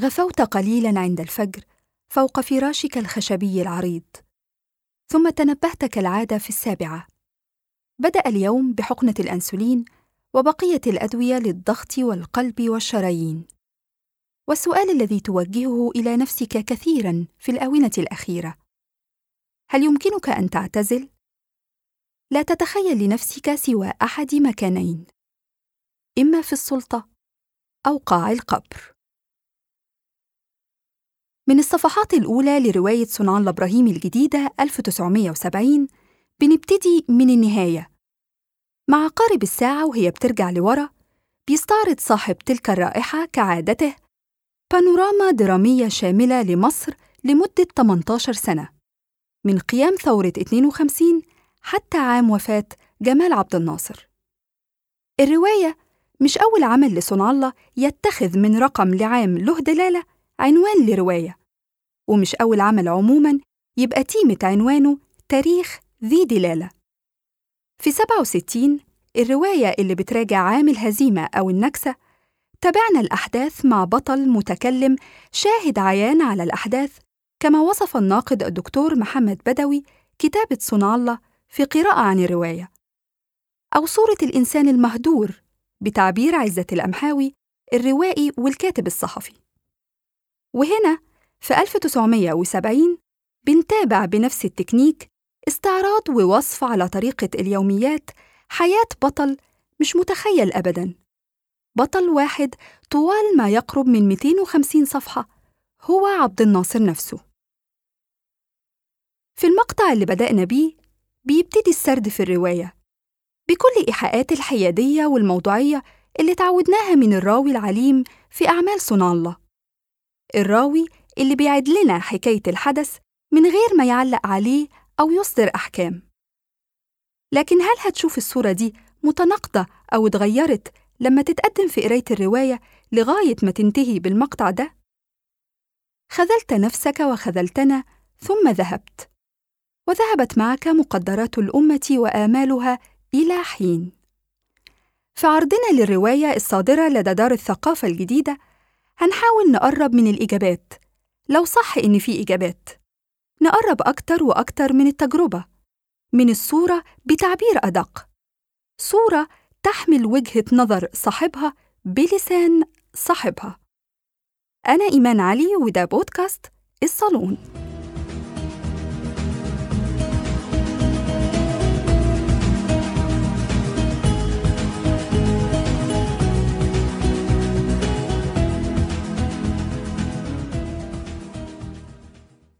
غفوت قليلا عند الفجر فوق فراشك الخشبي العريض. ثم تنبهت كالعادة في السابعة. بدأ اليوم بحقنة الأنسولين وبقية الأدوية للضغط والقلب والشرايين. والسؤال الذي توجهه إلى نفسك كثيرا في الآونة الأخيرة. هل يمكنك أن تعتزل؟ لا تتخيل لنفسك سوى أحد مكانين. إما في السلطة أو قاع القبر. من الصفحات الأولى لرواية صنع الله إبراهيم الجديدة 1970 بنبتدي من النهاية. مع قارب الساعة وهي بترجع لورا بيستعرض صاحب تلك الرائحة كعادته بانوراما درامية شاملة لمصر لمدة 18 سنة. من قيام ثورة 52 حتى عام وفاة جمال عبد الناصر. الرواية مش أول عمل لصنع الله يتخذ من رقم لعام له دلالة عنوان لرواية. ومش أول عمل عموماً يبقى تيمة عنوانه تاريخ ذي دلالة. في 67 الرواية اللي بتراجع عام الهزيمة أو النكسة تابعنا الأحداث مع بطل متكلم شاهد عيان على الأحداث كما وصف الناقد الدكتور محمد بدوي كتابة صنع الله في قراءة عن الرواية. أو صورة الإنسان المهدور بتعبير عزة الأمحاوي الروائي والكاتب الصحفي. وهنا في 1970 بنتابع بنفس التكنيك استعراض ووصف على طريقة اليوميات حياة بطل مش متخيل أبداً. بطل واحد طوال ما يقرب من 250 صفحة هو عبد الناصر نفسه. في المقطع اللي بدأنا بيه بيبتدي السرد في الرواية. بكل إيحاءات الحيادية والموضوعية اللي تعودناها من الراوي العليم في أعمال صنع الله. الراوي اللي بيعد لنا حكاية الحدث من غير ما يعلق عليه أو يصدر أحكام. لكن هل هتشوف الصورة دي متناقضة أو اتغيرت لما تتقدم في قراية الرواية لغاية ما تنتهي بالمقطع ده؟ خذلت نفسك وخذلتنا ثم ذهبت. وذهبت معك مقدرات الأمة وآمالها إلى حين. في عرضنا للرواية الصادرة لدى دار الثقافة الجديدة هنحاول نقرب من الإجابات لو صح إن في إجابات. نقرب أكتر وأكتر من التجربة. من الصورة بتعبير أدق. صورة تحمل وجهة نظر صاحبها بلسان صاحبها. أنا إيمان علي وده بودكاست الصالون.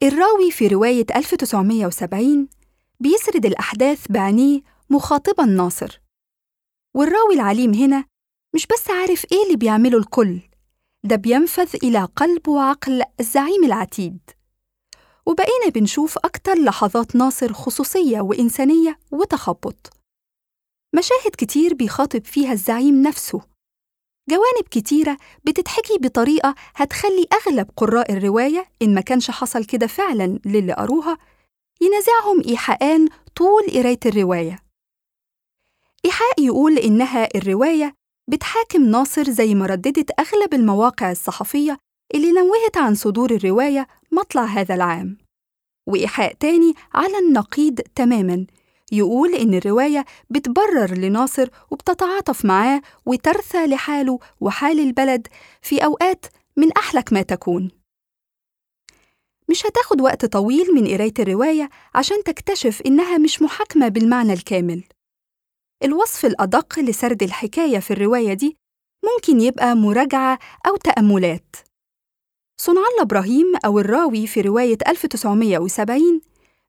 الراوي في رواية 1970 بيسرد الأحداث بعينيه مخاطبا ناصر والراوي العليم هنا مش بس عارف إيه اللي بيعمله الكل ده بينفذ إلى قلب وعقل الزعيم العتيد. وبقينا بنشوف أكتر لحظات ناصر خصوصية وإنسانية وتخبط. مشاهد كتير بيخاطب فيها الزعيم نفسه. جوانب كتيرة بتتحكي بطريقة هتخلي أغلب قراء الرواية إن ما كانش حصل كده فعلا للي قروها ينازعهم إيحاءان طول قراية الرواية. إيحاء يقول إنها الرواية بتحاكم ناصر زي ما رددت أغلب المواقع الصحفية اللي نوهت عن صدور الرواية مطلع هذا العام. وإيحاء تاني على النقيض تماماً يقول إن الرواية بتبرر لناصر وبتتعاطف معاه وترثى لحاله وحال البلد في أوقات من أحلك ما تكون. مش هتاخد وقت طويل من قراية الرواية عشان تكتشف إنها مش محاكمة بالمعنى الكامل. الوصف الأدق لسرد الحكاية في الرواية دي ممكن يبقى مراجعة أو تأملات. صنع الله إبراهيم أو الراوي في رواية 1970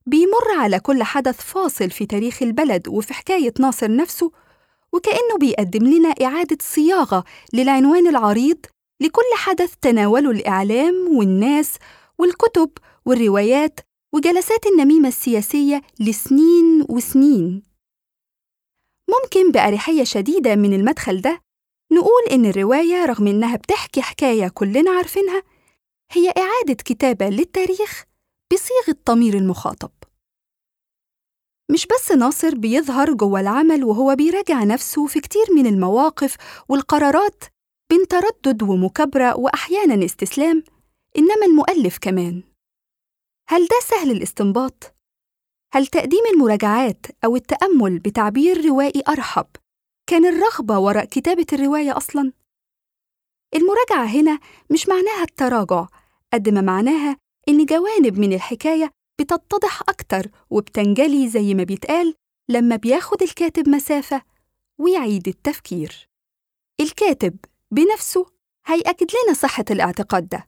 بيمر على كل حدث فاصل في تاريخ البلد وفي حكاية ناصر نفسه وكأنه بيقدم لنا إعادة صياغة للعنوان العريض لكل حدث تناوله الإعلام والناس والكتب والروايات وجلسات النميمة السياسية لسنين وسنين. ممكن بأريحية شديدة من المدخل ده نقول إن الرواية رغم إنها بتحكي حكاية كلنا عارفينها هي إعادة كتابة للتاريخ بصيغة ضمير المخاطب مش بس ناصر بيظهر جوه العمل وهو بيراجع نفسه في كتير من المواقف والقرارات بين تردد ومكابرة وأحياناً استسلام إنما المؤلف كمان هل ده سهل الاستنباط؟ هل تقديم المراجعات أو التأمل بتعبير روائي أرحب كان الرغبة وراء كتابة الرواية أصلاً؟ المراجعة هنا مش معناها التراجع قد ما معناها إن جوانب من الحكاية بتتضح أكتر وبتنجلي زي ما بيتقال لما بياخد الكاتب مسافة ويعيد التفكير. الكاتب بنفسه هيأكد لنا صحة الاعتقاد ده.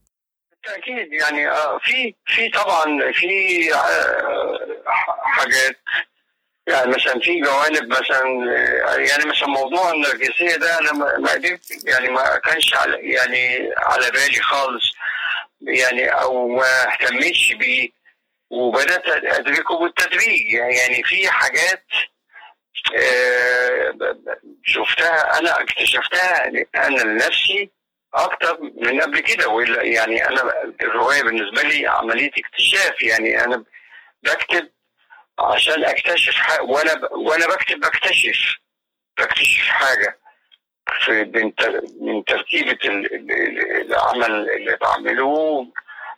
بالتأكيد يعني آه، في في طبعا في آه، حاجات يعني مثلا في جوانب مثلا آه، يعني مثلا موضوع النرجسية ده أنا ما يعني ما كانش على يعني على بالي خالص. يعني أو ما اهتمتش بيه وبدأت أدركه بالتدريج يعني في حاجات شفتها أنا اكتشفتها أنا لنفسي أكتر من قبل كده يعني أنا الرواية بالنسبة لي عملية اكتشاف يعني أنا بكتب عشان أكتشف وأنا. وأنا بكتب بكتشف بكتشف حاجة في من ترتيبه العمل اللي بعمله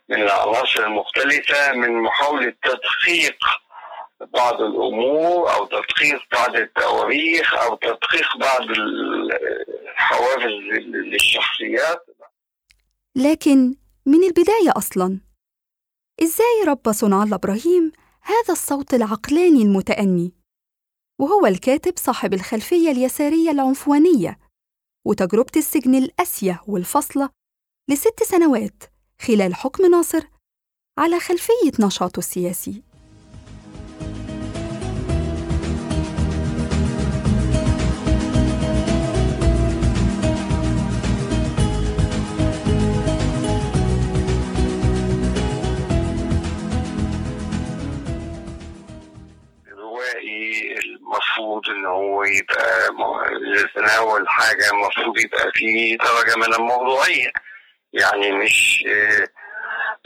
من العناصر المختلفة من محاولة تدقيق بعض الأمور أو تدقيق بعض التواريخ أو تدقيق بعض الحوافز للشخصيات. لكن من البداية أصلا؟ إزاي ربى صنع الله إبراهيم هذا الصوت العقلاني المتأني؟ وهو الكاتب صاحب الخلفية اليسارية العنفوانية وتجربة السجن القاسيه والفصله لست سنوات خلال حكم ناصر على خلفية نشاطه السياسي. المفروض إن هو يبقى يتناول حاجة المفروض يبقى فيه درجة من الموضوعية. يعني مش آه،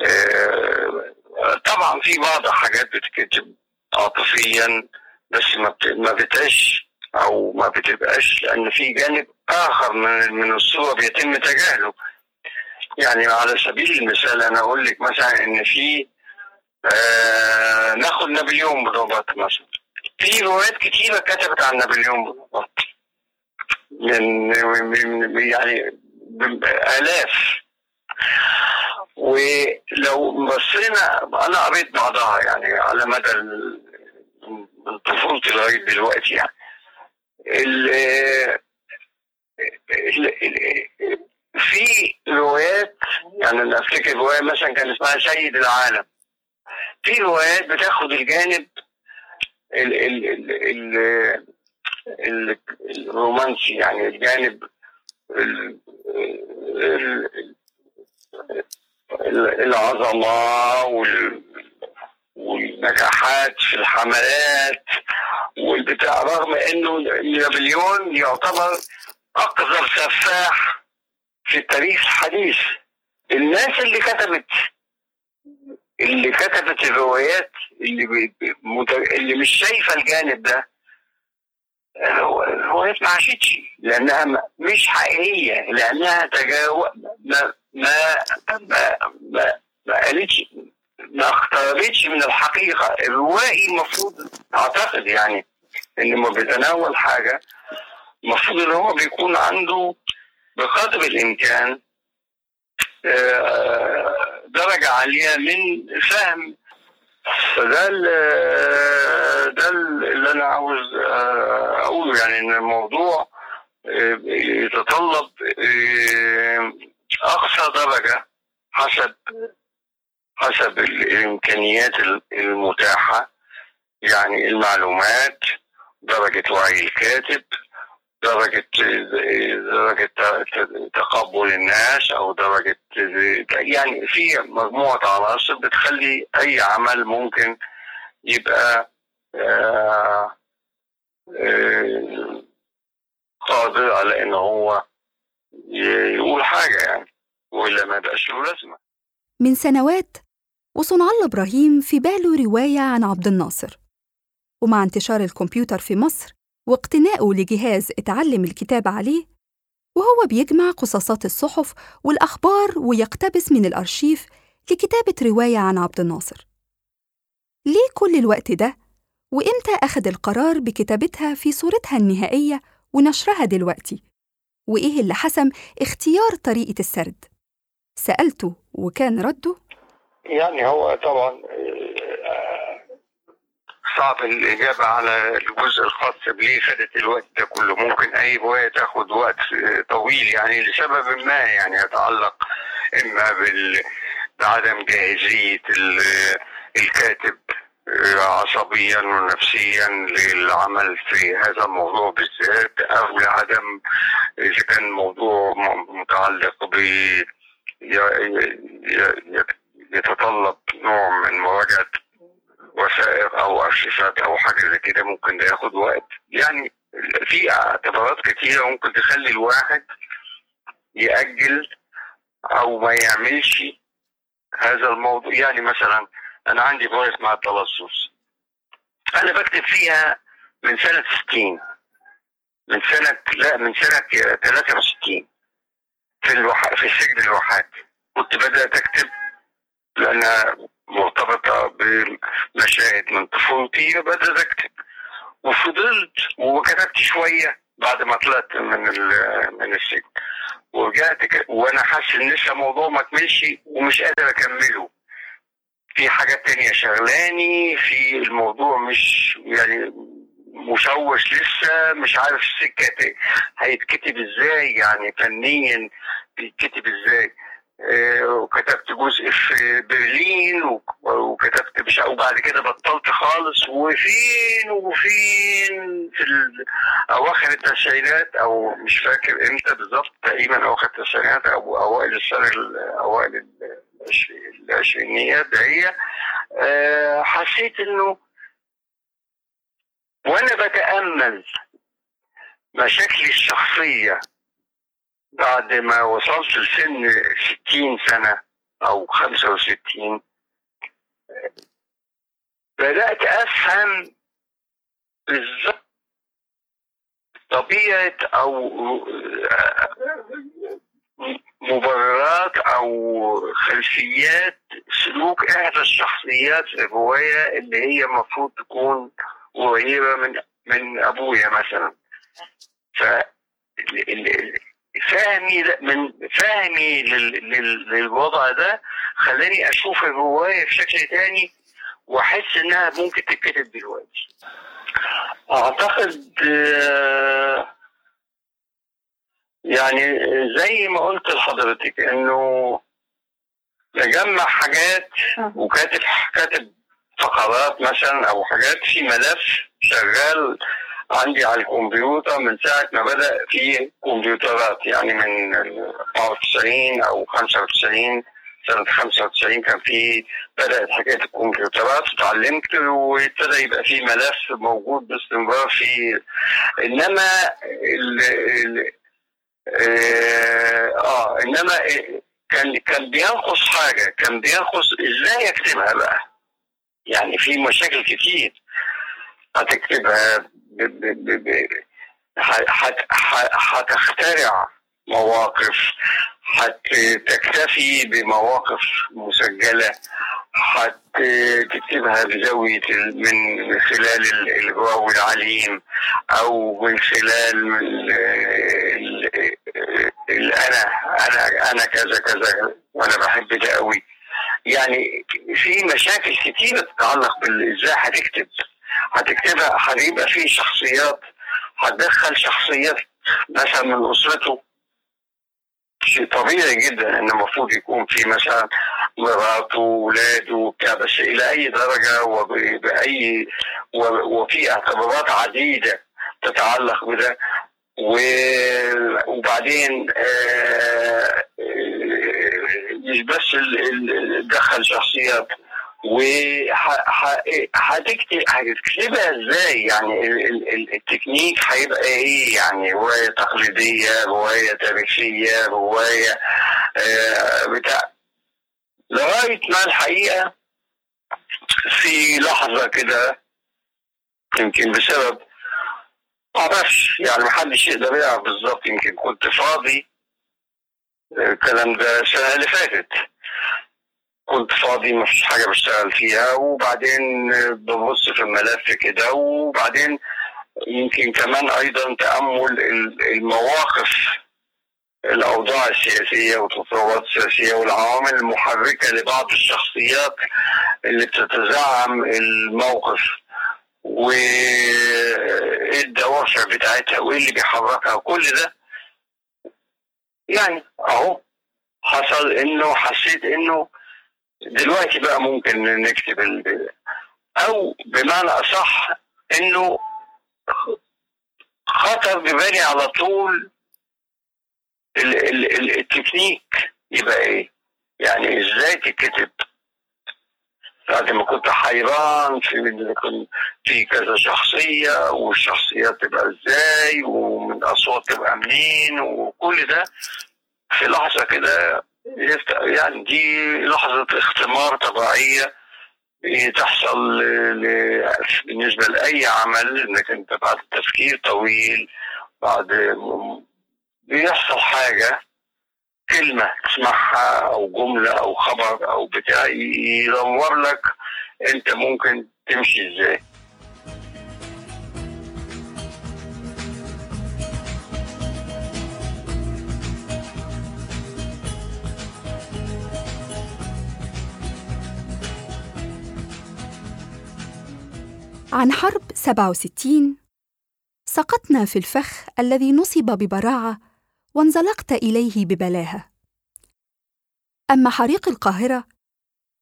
آه، طبعا في بعض حاجات بتتكتب عاطفيا بس ما ما بتبقاش أو ما بتبقاش لأن في جانب آخر من من الصورة بيتم تجاهله. يعني على سبيل المثال أنا أقول لك مثلا إن في آه ناخد نابليون بونابرت مثلا. في روايات كتيرة كتبت عن نابليون من يعني آلاف ولو بصينا أنا قريت بعضها يعني على مدى من طفولتي لغاية دلوقتي يعني. في روايات يعني أنا أفتكر رواية مثلا كان اسمها سيد العالم. في روايات بتاخد الجانب ال ال ال ال الرومانسي يعني الجانب العظمة والنجاحات في الحملات والبتاع رغم إنه نابليون يعتبر أقذر سفاح في التاريخ الحديث. الناس اللي كتبت اللي كتبت الروايات اللي اللي مش شايفة الجانب ده الروايات ما عاشتش لأنها مش حقيقية لأنها تجاوز ما ما ما ما, ما قالتش ما اقتربتش من الحقيقة. الروائي المفروض أعتقد يعني إن ما بيتناول حاجة المفروض إن هو بيكون عنده بقدر الإمكان آه، درجة عالية من فهم. فده ده اللي أنا عاوز آه، أقوله. يعني إن الموضوع آه، يتطلب أقصى درجة حسب حسب الإمكانيات المتاحة. يعني المعلومات درجة وعي الكاتب. درجة درجة تقبل الناس أو درجة يعني في مجموعة عناصر بتخلي أي عمل ممكن يبقى آه، آه، قادر على إن هو يقول حاجة يعني وإلا ما يبقاش له لازمة. من سنوات وصنع الله إبراهيم في باله رواية عن عبد الناصر. ومع انتشار الكمبيوتر في مصر واقتنائه لجهاز اتعلم الكتابة عليه وهو بيجمع قصاصات الصحف والأخبار ويقتبس من الأرشيف لكتابة رواية عن عبد الناصر ليه كل الوقت ده؟ وإمتى أخذ القرار بكتابتها في صورتها النهائية ونشرها دلوقتي؟ وإيه اللي حسم اختيار طريقة السرد؟ سألته وكان رده يعني هو طبعا صعب الإجابة على الجزء الخاص بليه خدت الوقت ده كله. ممكن أي رواية تاخد وقت طويل يعني لسبب ما يعني يتعلق إما بال بعدم جاهزية الكاتب عصبيا ونفسيا للعمل في هذا الموضوع بالذات أو لعدم إذا كان موضوع متعلق ب يتطلب نوع من مراجعة وثائق أو أرشيفات أو حاجة زي كده ممكن ده ياخد وقت. يعني في اعتبارات كتيرة ممكن تخلي الواحد يأجل أو ما يعملش هذا الموضوع. يعني مثلا أنا عندي روايه اسمها التلصص أنا بكتب فيها من سنة 60 من سنة لا من سنة 63 في الوح... في السجن الواحات كنت بدأت أكتب لانها مرتبطة بمشاهد من طفولتي بدات أكتب. وفضلت وكتبت شوية بعد ما طلعت من من السجن. ورجعت. وأنا حاسس إن لسه الموضوع ما كملش ومش قادر أكمله. في حاجات تانية شغلاني في الموضوع مش يعني مشوش لسه مش عارف السكة هيتكتب إزاي يعني فنيا بيتكتب إزاي. وكتبت جزء في برلين وكتبت مش وبعد كده بطلت خالص. وفين وفين في أواخر التسعينات أو مش فاكر إمتى بالظبط تقريبا أواخر التسعينات أو أوائل السنة أوائل العشرينيات دهية أه حسيت إنه وأنا بتأمل مشاكلي الشخصية بعد ما وصلت لسن ستين سنة أو خمسة وستين بدأت أفهم بالظبط طبيعة أو مبررات أو خلفيات سلوك إحدى الشخصيات في الرواية اللي هي المفروض تكون قريبة من من أبويا مثلا. ف فهمي من فهمي للوضع ده خلاني أشوف الرواية بشكل تاني وأحس إنها ممكن تتكتب دلوقتي. أعتقد يعني زي ما قلت لحضرتك إنه بجمع حاجات وكاتب كاتب فقرات مثلا أو حاجات في ملف شغال عندي على الكمبيوتر من ساعة ما بدأ في كمبيوترات يعني من 94 أو 95 سنة 95 كان في بدأت حكاية الكمبيوترات اتعلمت وابتدى يبقى في ملف موجود باستمرار في إنما ال ال آه إنما كان كان بينقص حاجة كان بينقص إزاي أكتبها بقى؟ يعني في مشاكل كتير هتكتبها هتخترع مواقف هتكتفي بمواقف مسجلة هتكتبها بزاوية من خلال الراوي العليم أو من خلال الأنا أنا أنا كذا كذا وأنا بحب ده قوي يعني في مشاكل كتيرة تتعلق بإزاي هتكتب هتكتبها هيبقى في شخصيات هتدخل شخصيات مثلا من أسرته. شيء طبيعي جدا إن المفروض يكون في مثلا مراته وولاده وبتاع بس إلى أي درجة وبأي وفي اعتبارات عديدة تتعلق بده. وبعدين مش بس دخل شخصيات وهتكتب هتكتبها إزاي؟ يعني التكنيك هيبقى إيه؟ يعني روايه تقليدية روايه تاريخية روايه بتاع. لغاية ما الحقيقة في لحظة كده يمكن بسبب معرفش يعني محدش يقدر يعرف بالظبط يمكن كنت فاضي الكلام ده السنة اللي فاتت. كنت فاضي ما فيش حاجة بشتغل فيها. وبعدين ببص في الملف كده. وبعدين يمكن كمان أيضا تأمل المواقف الأوضاع السياسية والتطورات السياسية والعوامل المحركة لبعض الشخصيات اللي بتتزعم الموقف وإيه الدوافع بتاعتها وإيه اللي بيحركها. كل ده يعني أهو حصل إنه حسيت إنه دلوقتي بقى ممكن نكتب ال... أو بمعنى أصح إنه خطر ببالي على طول ال... ال... التكنيك يبقى إيه؟ يعني إزاي تتكتب؟ بعد ما كنت حيران في في كذا شخصية والشخصيات تبقى إزاي ومن الاصوات تبقى منين وكل ده في لحظة كده يعني دي لحظة اختمار طبيعية تحصل بالنسبة لأي عمل إنك أنت بعد تفكير طويل بعد بيحصل حاجة كلمة تسمعها أو جملة أو خبر أو بتاع يدور لك أنت ممكن تمشي إزاي. عن حرب 67 سقطنا في الفخ الذي نصب ببراعة وانزلقت إليه ببلاهة. أما حريق القاهرة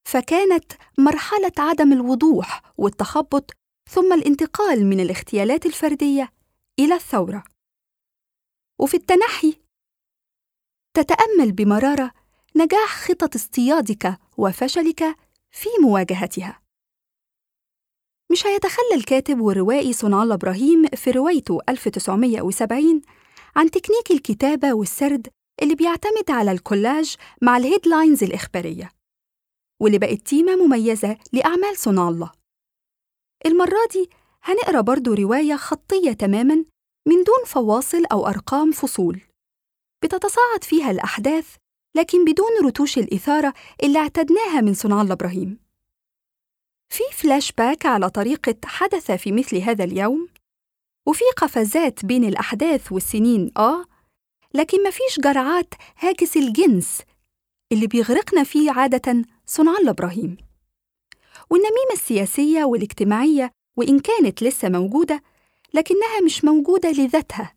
فكانت مرحلة عدم الوضوح والتخبط ثم الانتقال من الاغتيالات الفردية إلى الثورة. وفي التنحي تتأمل بمرارة نجاح خطط اصطيادك وفشلك في مواجهتها. مش هيتخلى الكاتب والروائي صنع الله إبراهيم في روايته 1970 عن تكنيك الكتابة والسرد اللي بيعتمد على الكولاج مع ال headlines الإخبارية واللي بقت تيمة مميزة لأعمال صنع الله. المرة دي هنقرأ برضو رواية خطية تماماً من دون فواصل أو أرقام فصول. بتتصاعد فيها الأحداث لكن بدون رتوش الإثارة اللي اعتدناها من صنع الله إبراهيم. في فلاش باك على طريقة حدث في مثل هذا اليوم؟ وفي قفزات بين الأحداث والسنين آه لكن مفيش جرعات هاجس الجنس اللي بيغرقنا فيه عادة صنع الله إبراهيم والنميمة السياسية والاجتماعية وإن كانت لسه موجودة لكنها مش موجودة لذاتها.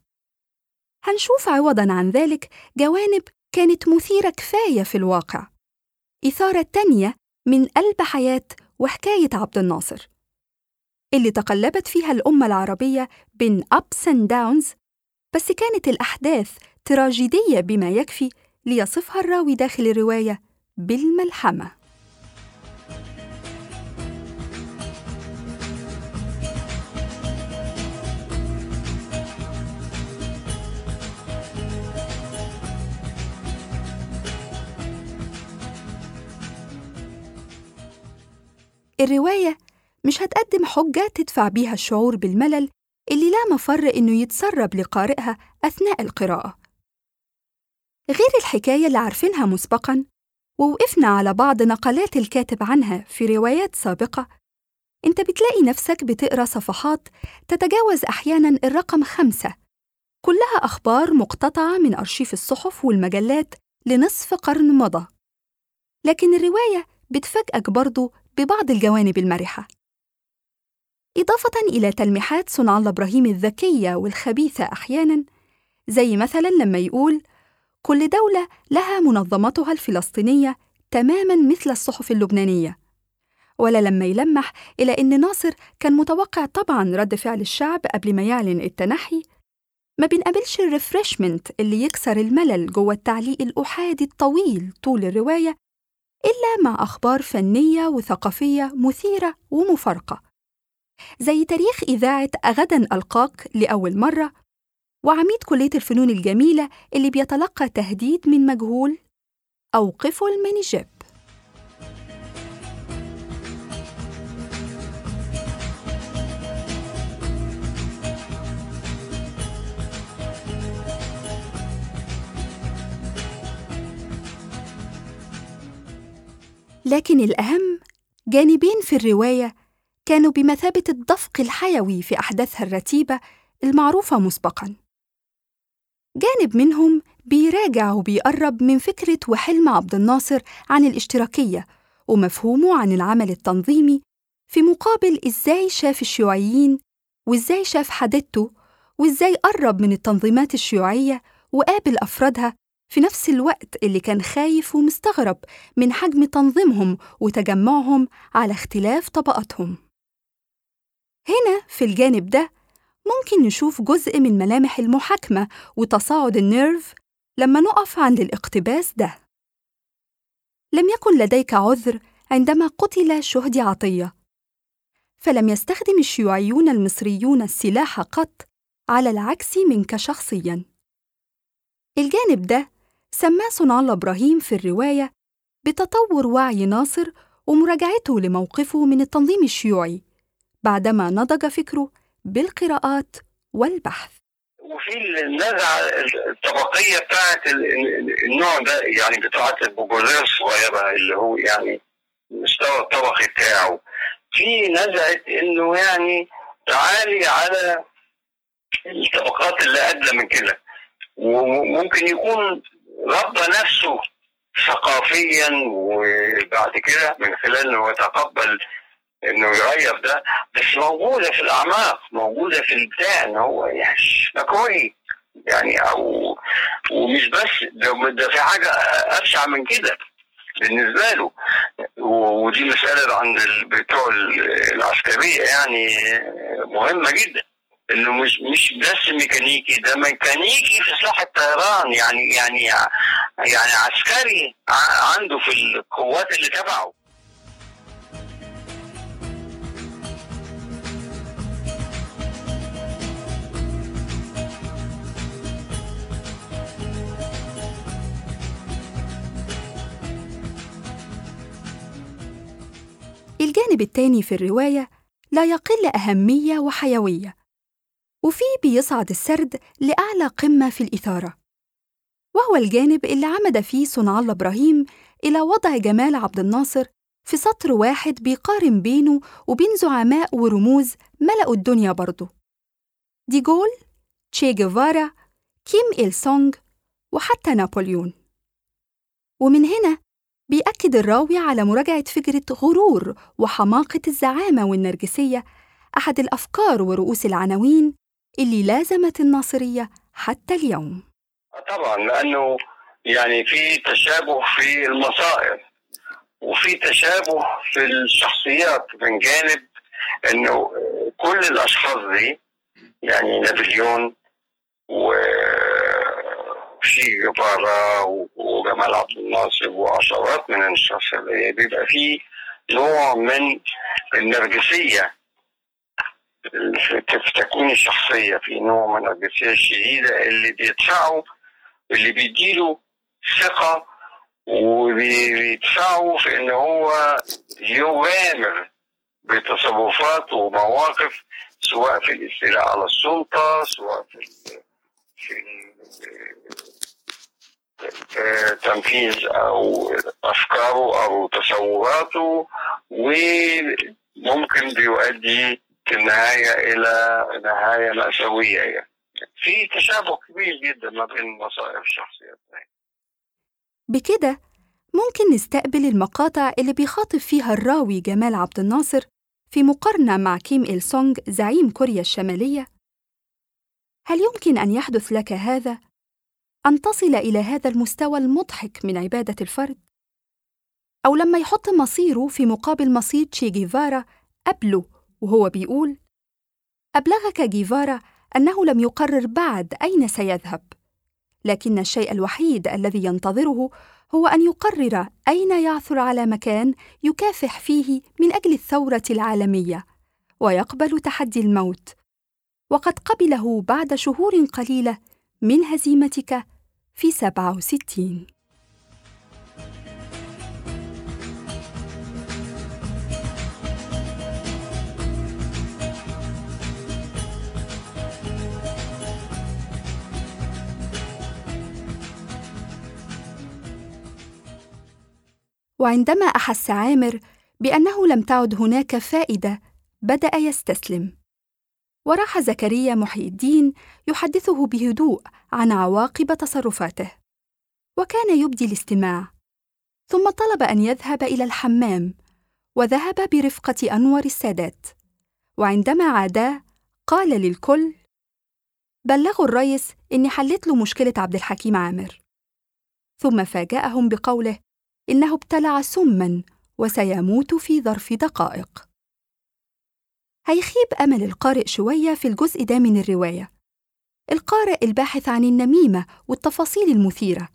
هنشوف عوضاً عن ذلك جوانب كانت مثيرة كفاية في الواقع. إثارة تانية من قلب حياة وحكاية عبد الناصر اللي تقلبت فيها الأمة العربية بين ups and downs بس كانت الأحداث تراجيدية بما يكفي ليصفها الراوي داخل الرواية بالملحمة. الرواية مش هتقدم حجة تدفع بيها الشعور بالملل اللي لا مفر إنه يتسرب لقارئها أثناء القراءة. غير الحكاية اللي عارفينها مسبقاً ووقفنا على بعض نقلات الكاتب عنها في روايات سابقة، أنت بتلاقي نفسك بتقرأ صفحات تتجاوز أحياناً الرقم خمسة، كلها أخبار مقتطعة من أرشيف الصحف والمجلات لنصف قرن مضى. لكن الرواية بتفاجئك برضو ببعض الجوانب المرحة. إضافة إلى تلميحات صنع الله إبراهيم الذكية والخبيثة أحياناً، زي مثلاً لما يقول: كل دولة لها منظمتها الفلسطينية تماماً مثل الصحف اللبنانية. ولا لما يلمح إلى إن ناصر كان متوقع طبعاً رد فعل الشعب قبل ما يعلن التنحي، ما بنقابلش الريفرشمنت اللي يكسر الملل جوه التعليق الأحادي الطويل طول الرواية إلا مع أخبار فنية وثقافية مثيرة ومفارقة. زي تاريخ إذاعة غدا ألقاك لأول مرة وعميد كلية الفنون الجميلة اللي بيتلقى تهديد من مجهول أوقفوا المينيجيب لكن الأهم جانبين في الرواية كانوا بمثابة الدفق الحيوي في أحداثها الرتيبة المعروفة مسبقاً. جانب منهم بيراجع وبيقرب من فكرة وحلم عبد الناصر عن الاشتراكية ومفهومه عن العمل التنظيمي في مقابل إزاي شاف الشيوعيين وإزاي شاف حدثته وإزاي قرب من التنظيمات الشيوعية وقابل أفرادها في نفس الوقت اللي كان خايف ومستغرب من حجم تنظيمهم وتجمعهم على اختلاف طبقاتهم. هنا في الجانب ده ممكن نشوف جزء من ملامح المحاكمة وتصاعد النيرف لما نقف عند الاقتباس ده. لم يكن لديك عذر عندما قتل شهدي عطية، فلم يستخدم الشيوعيون المصريون السلاح قط على العكس منك شخصياً. الجانب ده سماه صنع الله إبراهيم في الرواية بتطور وعي ناصر ومراجعته لموقفه من التنظيم الشيوعي بعدما نضج فكره بالقراءات والبحث. وفي النزعه الطبقية بتاعت النوع ده يعني بتاعت البوجوزيه الصغيره اللي هو يعني المستوى الطبقي بتاعه في نزعه إنه يعني تعالي على الطبقات اللي أدنى من كده. وممكن يكون ربى نفسه ثقافيا وبعد كده من خلال إنه يتقبل إنه يغير ده بس موجودة في الأعماق موجودة في البتاع إن هو يعني يعني أو ومش بس ده, ده في حاجة ابشع من كده بالنسبة له. ودي مسألة عند بتوع العسكرية يعني مهمة جدا. إنه مش مش بس ميكانيكي ده ميكانيكي في سلاح الطيران يعني يعني يعني عسكري عنده في القوات اللي تبعه. الجانب الثاني في الرواية لا يقل أهمية وحيوية. وفيه بيصعد السرد لأعلى قمة في الإثارة. وهو الجانب اللي عمد فيه صنع الله إبراهيم إلى وضع جمال عبد الناصر في سطر واحد بيقارن بينه وبين زعماء ورموز ملأوا الدنيا برضه. ديجول، تشي جيفارا، كيم إل سونج وحتى نابليون. ومن هنا بيأكد الراوي على مراجعة فكرة غرور وحماقة الزعامة والنرجسية أحد الأفكار ورؤوس العناوين اللي لازمت الناصرية حتى اليوم. طبعا لأنه يعني في تشابه في المصائب وفي تشابه في الشخصيات من جانب إنه كل الأشخاص دي يعني نابليون وشي جيفارا وجمال عبد الناصر وعشرات من الشخصيات بيبقى في نوع من النرجسية. في تكوين الشخصية في نوع من النرجسية الشديدة اللي بيدفعه اللي بيديله ثقة وبيدفعه في إن هو يغامر بتصرفات ومواقف سواء في الاستيلاء على السلطة سواء في في تنفيذ أو أفكاره أو تصوراته وممكن بيؤدي النهاية إلى نهاية مأساوية يعني. في تشابه كبير جدا ما بين مصائب الشخصيات بكده ممكن نستقبل المقاطع اللي بيخاطب فيها الراوي جمال عبد الناصر في مقارنة مع كيم إل سونج زعيم كوريا الشمالية؟ هل يمكن أن يحدث لك هذا؟ أن تصل إلى هذا المستوى المضحك من عبادة الفرد؟ أو لما يحط مصيره في مقابل مصير تشي جيفارا قبله وهو بيقول أبلغك جيفارا أنه لم يقرر بعد أين سيذهب لكن الشيء الوحيد الذي ينتظره هو أن يقرر أين يعثر على مكان يكافح فيه من أجل الثورة العالمية ويقبل تحدي الموت وقد قبله بعد شهور قليلة من هزيمتك في 67 وعندما أحس عامر بأنه لم تعد هناك فائدة بدأ يستسلم. وراح زكريا محي الدين يحدثه بهدوء عن عواقب تصرفاته وكان يبدي الاستماع. ثم طلب أن يذهب إلى الحمام وذهب برفقة أنور السادات. وعندما عادا قال للكل بلغوا الريس إني حلت له مشكلة عبد الحكيم عامر. ثم فاجأهم بقوله إنه ابتلع سما وسيموت في ظرف دقائق. هيخيب أمل القارئ شوية في الجزء ده من الرواية. القارئ الباحث عن النميمة والتفاصيل المثيرة.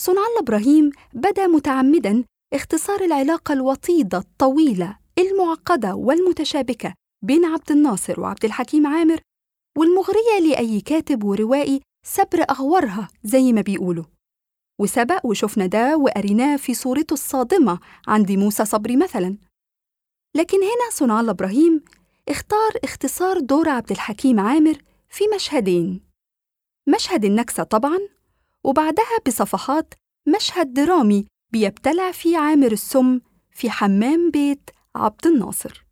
صنع الله إبراهيم بدا متعمدا اختصار العلاقة الوطيدة الطويلة المعقدة والمتشابكة بين عبد الناصر وعبد الحكيم عامر والمغرية لأي كاتب وروائي سبر اغورها زي ما بيقولوا. وسبق وشفنا ده وقريناه في صورته الصادمة عند موسى صبري مثلا. لكن هنا صنع الله إبراهيم اختار اختصار دور عبد الحكيم عامر في مشهدين. مشهد النكسة طبعا وبعدها بصفحات مشهد درامي بيبتلع فيه عامر السم في حمام بيت عبد الناصر.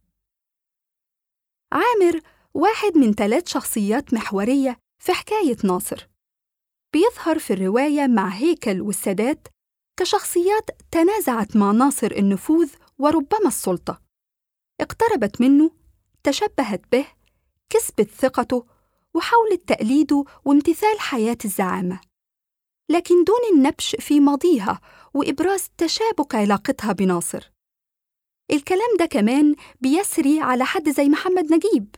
عامر واحد من ثلاث شخصيات محورية في حكاية ناصر. بيظهر في الرواية مع هيكل والسادات كشخصيات تنازعت مع ناصر النفوذ وربما السلطة. اقتربت منه تشبهت به كسبت ثقته وحاولت تقليده وامتثال حياة الزعامة. لكن دون النبش في ماضيها وإبراز تشابك علاقتها بناصر. الكلام ده كمان بيسري على حد زي محمد نجيب.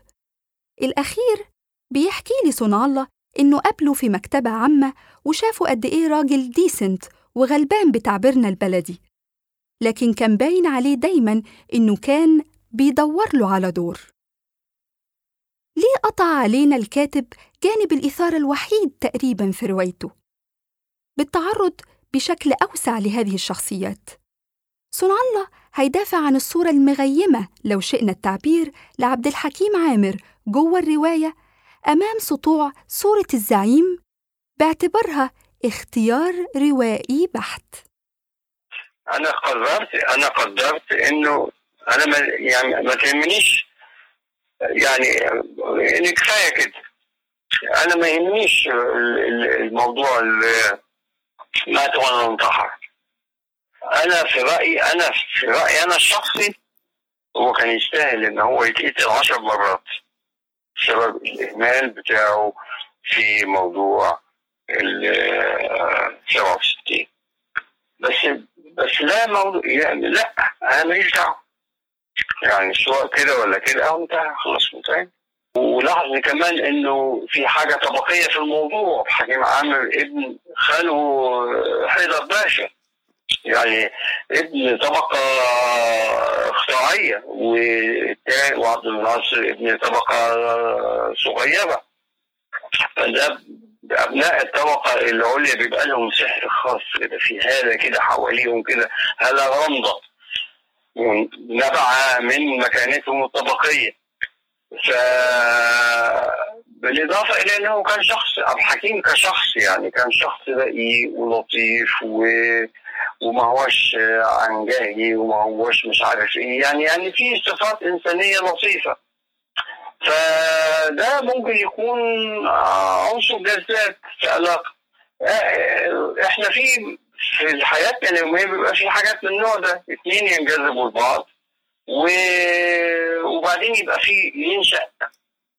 الأخير بيحكي لي صنع الله إنه قابله في مكتبة عامة وشافه قد إيه راجل ديسنت وغلبان بتعبيرنا البلدي. لكن كان باين عليه دايما إنه كان بيدور له على دور. ليه قطع علينا الكاتب جانب الإثارة الوحيد تقريبا في روايته؟ بالتعرض بشكل أوسع لهذه الشخصيات. صنع الله هيدافع عن الصورة المغيمة لو شئنا التعبير لعبد الحكيم عامر جوه الرواية أمام سطوع صورة الزعيم باعتبارها اختيار روائي بحت. أنا قررت أنا قدرت إنه أنا ما يعني ما تهمنيش. يعني يعني كفايه كده أنا ما يهمنيش ال- ال- الموضوع اللي مات وأنا منتحر أنا في رأيي أنا في رأيي أنا الشخصي هو كان يستاهل إن هو يتقتل عشر مرات. بسبب الإهمال بتاعه في موضوع ال 67 بس بس لا موضوع يعني لا أنا ماليش دعوة. يعني سواء كده ولا كده أو انتهى خلاص انتهى ولاحظ كمان إنه في حاجة طبقية في الموضوع. حكيم عامر ابن خاله حيدر باشا. يعني ابن اقطاعيه والتاني وعبد الناصر ابن طبقة صغيرة. فده ابناء الطبقة العليا بيبقى لهم سحر خاص كده في هذا كده حواليهم كده هذا رمضة. نبع من مكانتهم الطبقية. ف بالإضافة إلى أنه كان شخص عبد الحكيم كشخص يعني كان شخص رقيق ولطيف و... وما هوش عنجهي وما هوش مش عارف إيه. يعني يعني في صفات إنسانية لطيفة. فده ممكن يكون عنصر جذاب في علاقة. إحنا في في حياتنا اليومية بيبقى في حاجات من النوع ده. اثنين ينجذبوا لبعض. وبعدين يبقى في ينشأ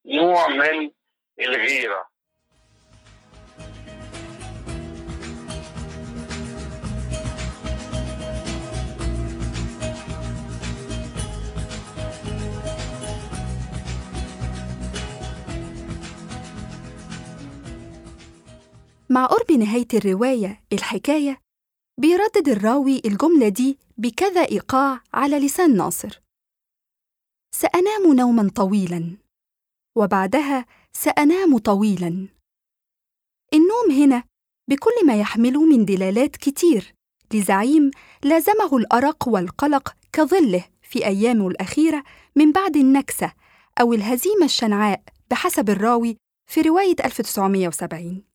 نوع من الغيرة. مع قرب نهاية الرواية الحكاية بيردد الراوي الجملة دي بكذا إيقاع على لسان ناصر. سأنام نوما طويلا وبعدها سأنام طويلا. النوم هنا بكل ما يحمله من دلالات كتير لزعيم لازمه الأرق والقلق كظله في أيامه الأخيرة من بعد النكسة أو الهزيمة الشنعاء بحسب الراوي في رواية 1970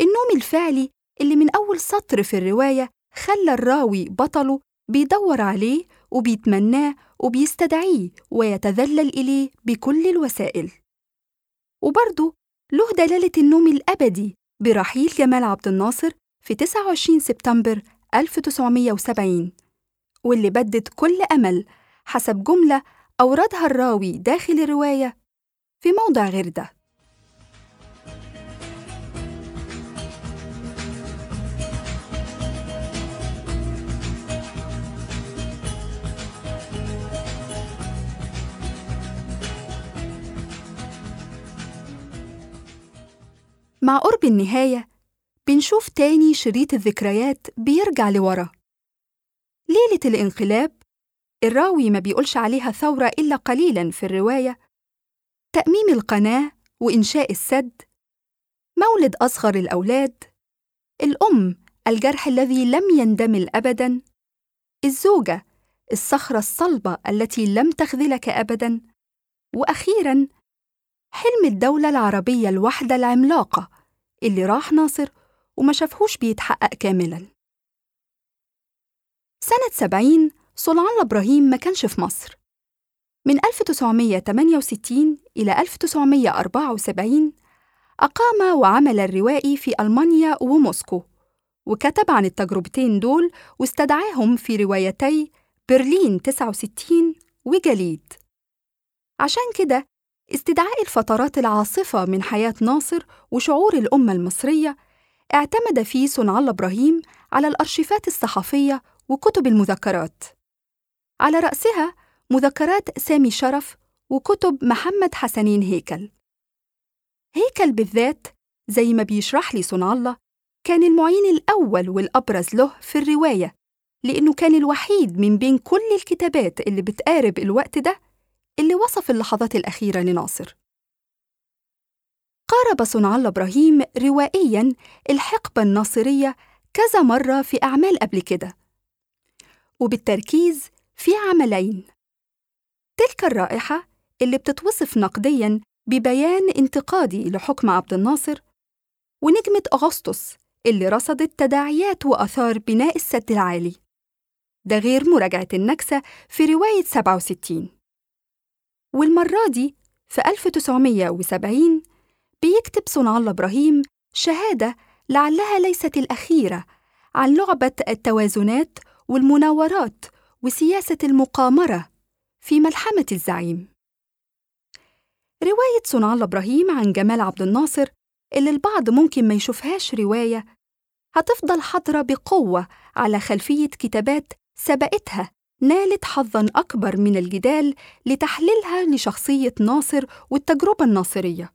النوم الفعلي اللي من أول سطر في الرواية خلى الراوي بطله بيدور عليه وبيتمناه وبيستدعيه ويتذلل إليه بكل الوسائل. وبرضه له دلالة النوم الأبدي برحيل جمال عبد الناصر في 29 سبتمبر 1970 واللي بدت كل أمل حسب جملة أوردها الراوي داخل الرواية في موضع غير ده. مع قرب النهاية بنشوف تاني شريط الذكريات بيرجع لورا. ليلة الانقلاب الراوي ما بيقولش عليها ثورة إلا قليلاً في الرواية. تأميم القناة وإنشاء السد. مولد أصغر الأولاد. الأم الجرح الذي لم يندمل أبداً. الزوجة الصخرة الصلبة التي لم تخذلك أبداً. وأخيراً حلم الدولة العربية الواحدة العملاقة اللي راح ناصر وما شافهوش بيتحقق كاملاً. سنة 70 صنع الله إبراهيم ما كانش في مصر. من 1968 إلى 1974 أقام وعمل الروائي في ألمانيا وموسكو وكتب عن التجربتين دول واستدعاهم في روايتي برلين 69 وجليد. عشان كده استدعاء الفترات العاصفة من حياة ناصر وشعور الأمة المصرية اعتمد فيه صنع الله إبراهيم على الأرشيفات الصحفية وكتب المذكرات. على رأسها مذكرات سامي شرف وكتب محمد حسنين هيكل. هيكل بالذات زي ما بيشرح لي صنع الله كان المعين الأول والأبرز له في الرواية لأنه كان الوحيد من بين كل الكتابات اللي بتقارب الوقت ده اللي وصف اللحظات الأخيرة لناصر. قارب صنع الله إبراهيم روائياً الحقبة الناصرية كذا مرة في أعمال قبل كده. وبالتركيز في عملين. تلك الرائحة اللي بتتوصف نقدياً ببيان انتقادي لحكم عبد الناصر ونجمة أغسطس اللي رصدت تداعيات وآثار بناء السد العالي. ده غير مراجعة النكسة في رواية 67 والمرة دي في 1970 بيكتب صنع الله إبراهيم شهادة لعلها ليست الأخيرة عن لعبة التوازنات والمناورات وسياسة المقامرة في ملحمة الزعيم. رواية صنع الله إبراهيم عن جمال عبد الناصر اللي البعض ممكن ما يشوفهاش رواية هتفضل حاضرة بقوة على خلفية كتابات سبقتها نالت حظاً أكبر من الجدال لتحليلها لشخصية ناصر والتجربة الناصرية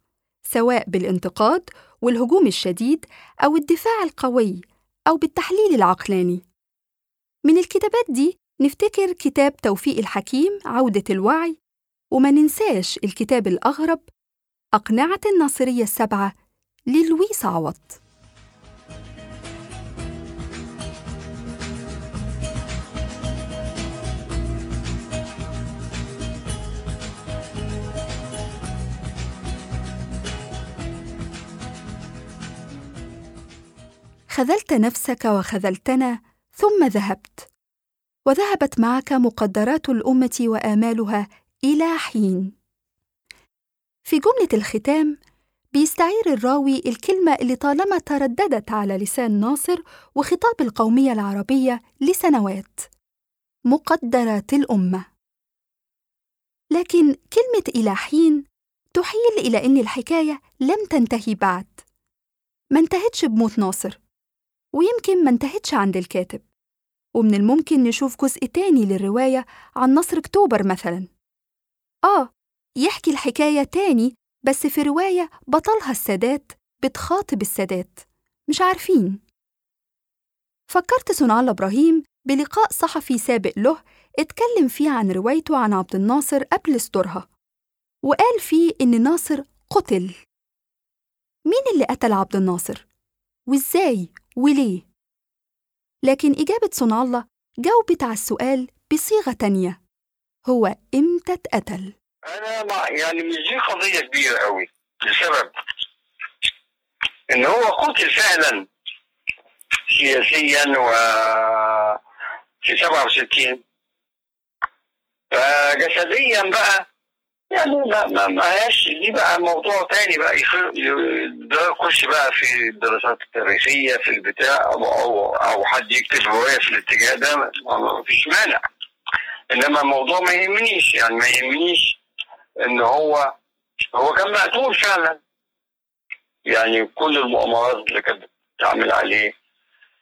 سواء بالانتقاد والهجوم الشديد أو الدفاع القوي أو بالتحليل العقلاني. من الكتابات دي نفتكر كتاب توفيق الحكيم عودة الوعي وما ننساش الكتاب الأغرب أقنعة الناصرية السبعة للويس عوض. خذلت نفسك وخذلتنا ثم ذهبت. وذهبت معك مقدرات الأمة وآمالها إلى حين. في جملة الختام بيستعير الراوي الكلمة اللي طالما ترددت على لسان ناصر وخطاب القومية العربية لسنوات. مقدرات الأمة. لكن كلمة إلى حين تحيل إلى إن الحكاية لم تنتهي بعد. ما انتهتش بموت ناصر. ويمكن ما انتهتش عند الكاتب. ومن الممكن نشوف جزء تاني للرواية عن نصر أكتوبر مثلا. آه يحكي الحكاية تاني بس في رواية بطلها السادات بتخاطب السادات. مش عارفين. فكرت صنع الله إبراهيم بلقاء صحفي سابق له اتكلم فيه عن روايته عن عبد الناصر قبل صدورها. وقال فيه إن ناصر قتل. مين اللي قتل عبد الناصر؟ وإزاي؟ وليه؟ لكن إجابة صنع الله جاوبت على السؤال بصيغة تانية هو إمتى اتقتل؟ أنا مع يعني مش دي قضية كبيرة قوي لسبب إن هو قتل فعلا سياسيا و في 67 فجسديا بقى يعني ما ما ما هياش دي بقى موضوع تاني بقى ده يخش بقى في الدراسات التاريخية في البتاع أو أو, أو حد يكتب رواية في الاتجاه ده ما فيش مانع. إنما الموضوع ما يهمنيش يعني ما يهمنيش إن هو هو كان مقتول فعلا. يعني كل المؤامرات اللي كانت بتعمل عليه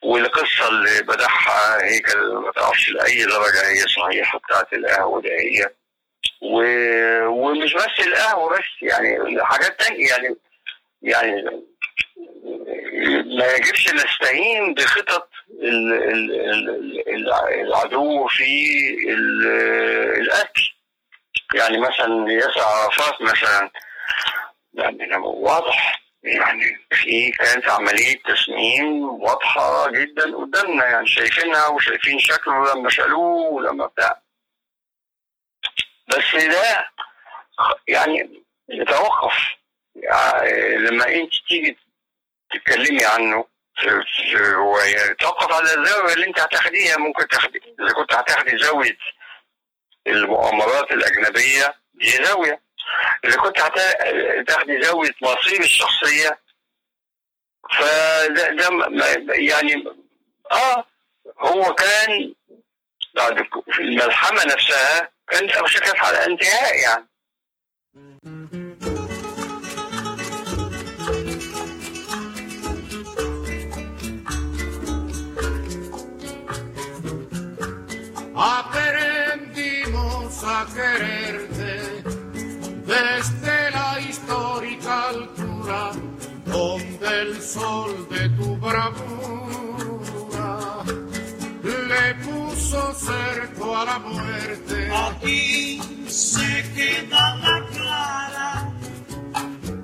والقصة اللي بدعها هي ما تعرفش لأي درجة هي صحيحة بتاعت القهوة ده هي. و... ومش بس القهوة بس يعني حاجات تانية يعني يعني ما يجبش نستهين بخطط ال... ال... ال... ال- العدو في ال... القتل يعني مثلا ياسر عرفات مثلا يعني واضح يعني في كانت عملية تسميم واضحة جدا قدامنا يعني شايفينها وشايفين شكله لما شالوه ولما بتاع. بس ده يعني يتوقف. يعني لما انت تيجي تتكلمي عنه في في رواية توقف على الزاوية اللي انت هتاخديها ممكن تاخدي إذا كنت هتاخدي زاوية المؤامرات الأجنبية دي زاوية. إذا كنت هت- تاخدي زاوية مصير الشخصية فده ده يعني آه هو كان بعد في الملحمة نفسها 跟城市的老人家一样。Aprendimos a quererte desde la histórica altura, donde el sol de tu bravura puso cerco a la muerte. Aquí se queda la clara,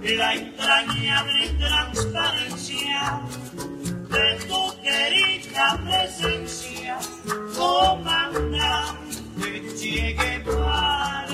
la entrañable transparencia de tu querida presencia, comandante Che Guevara.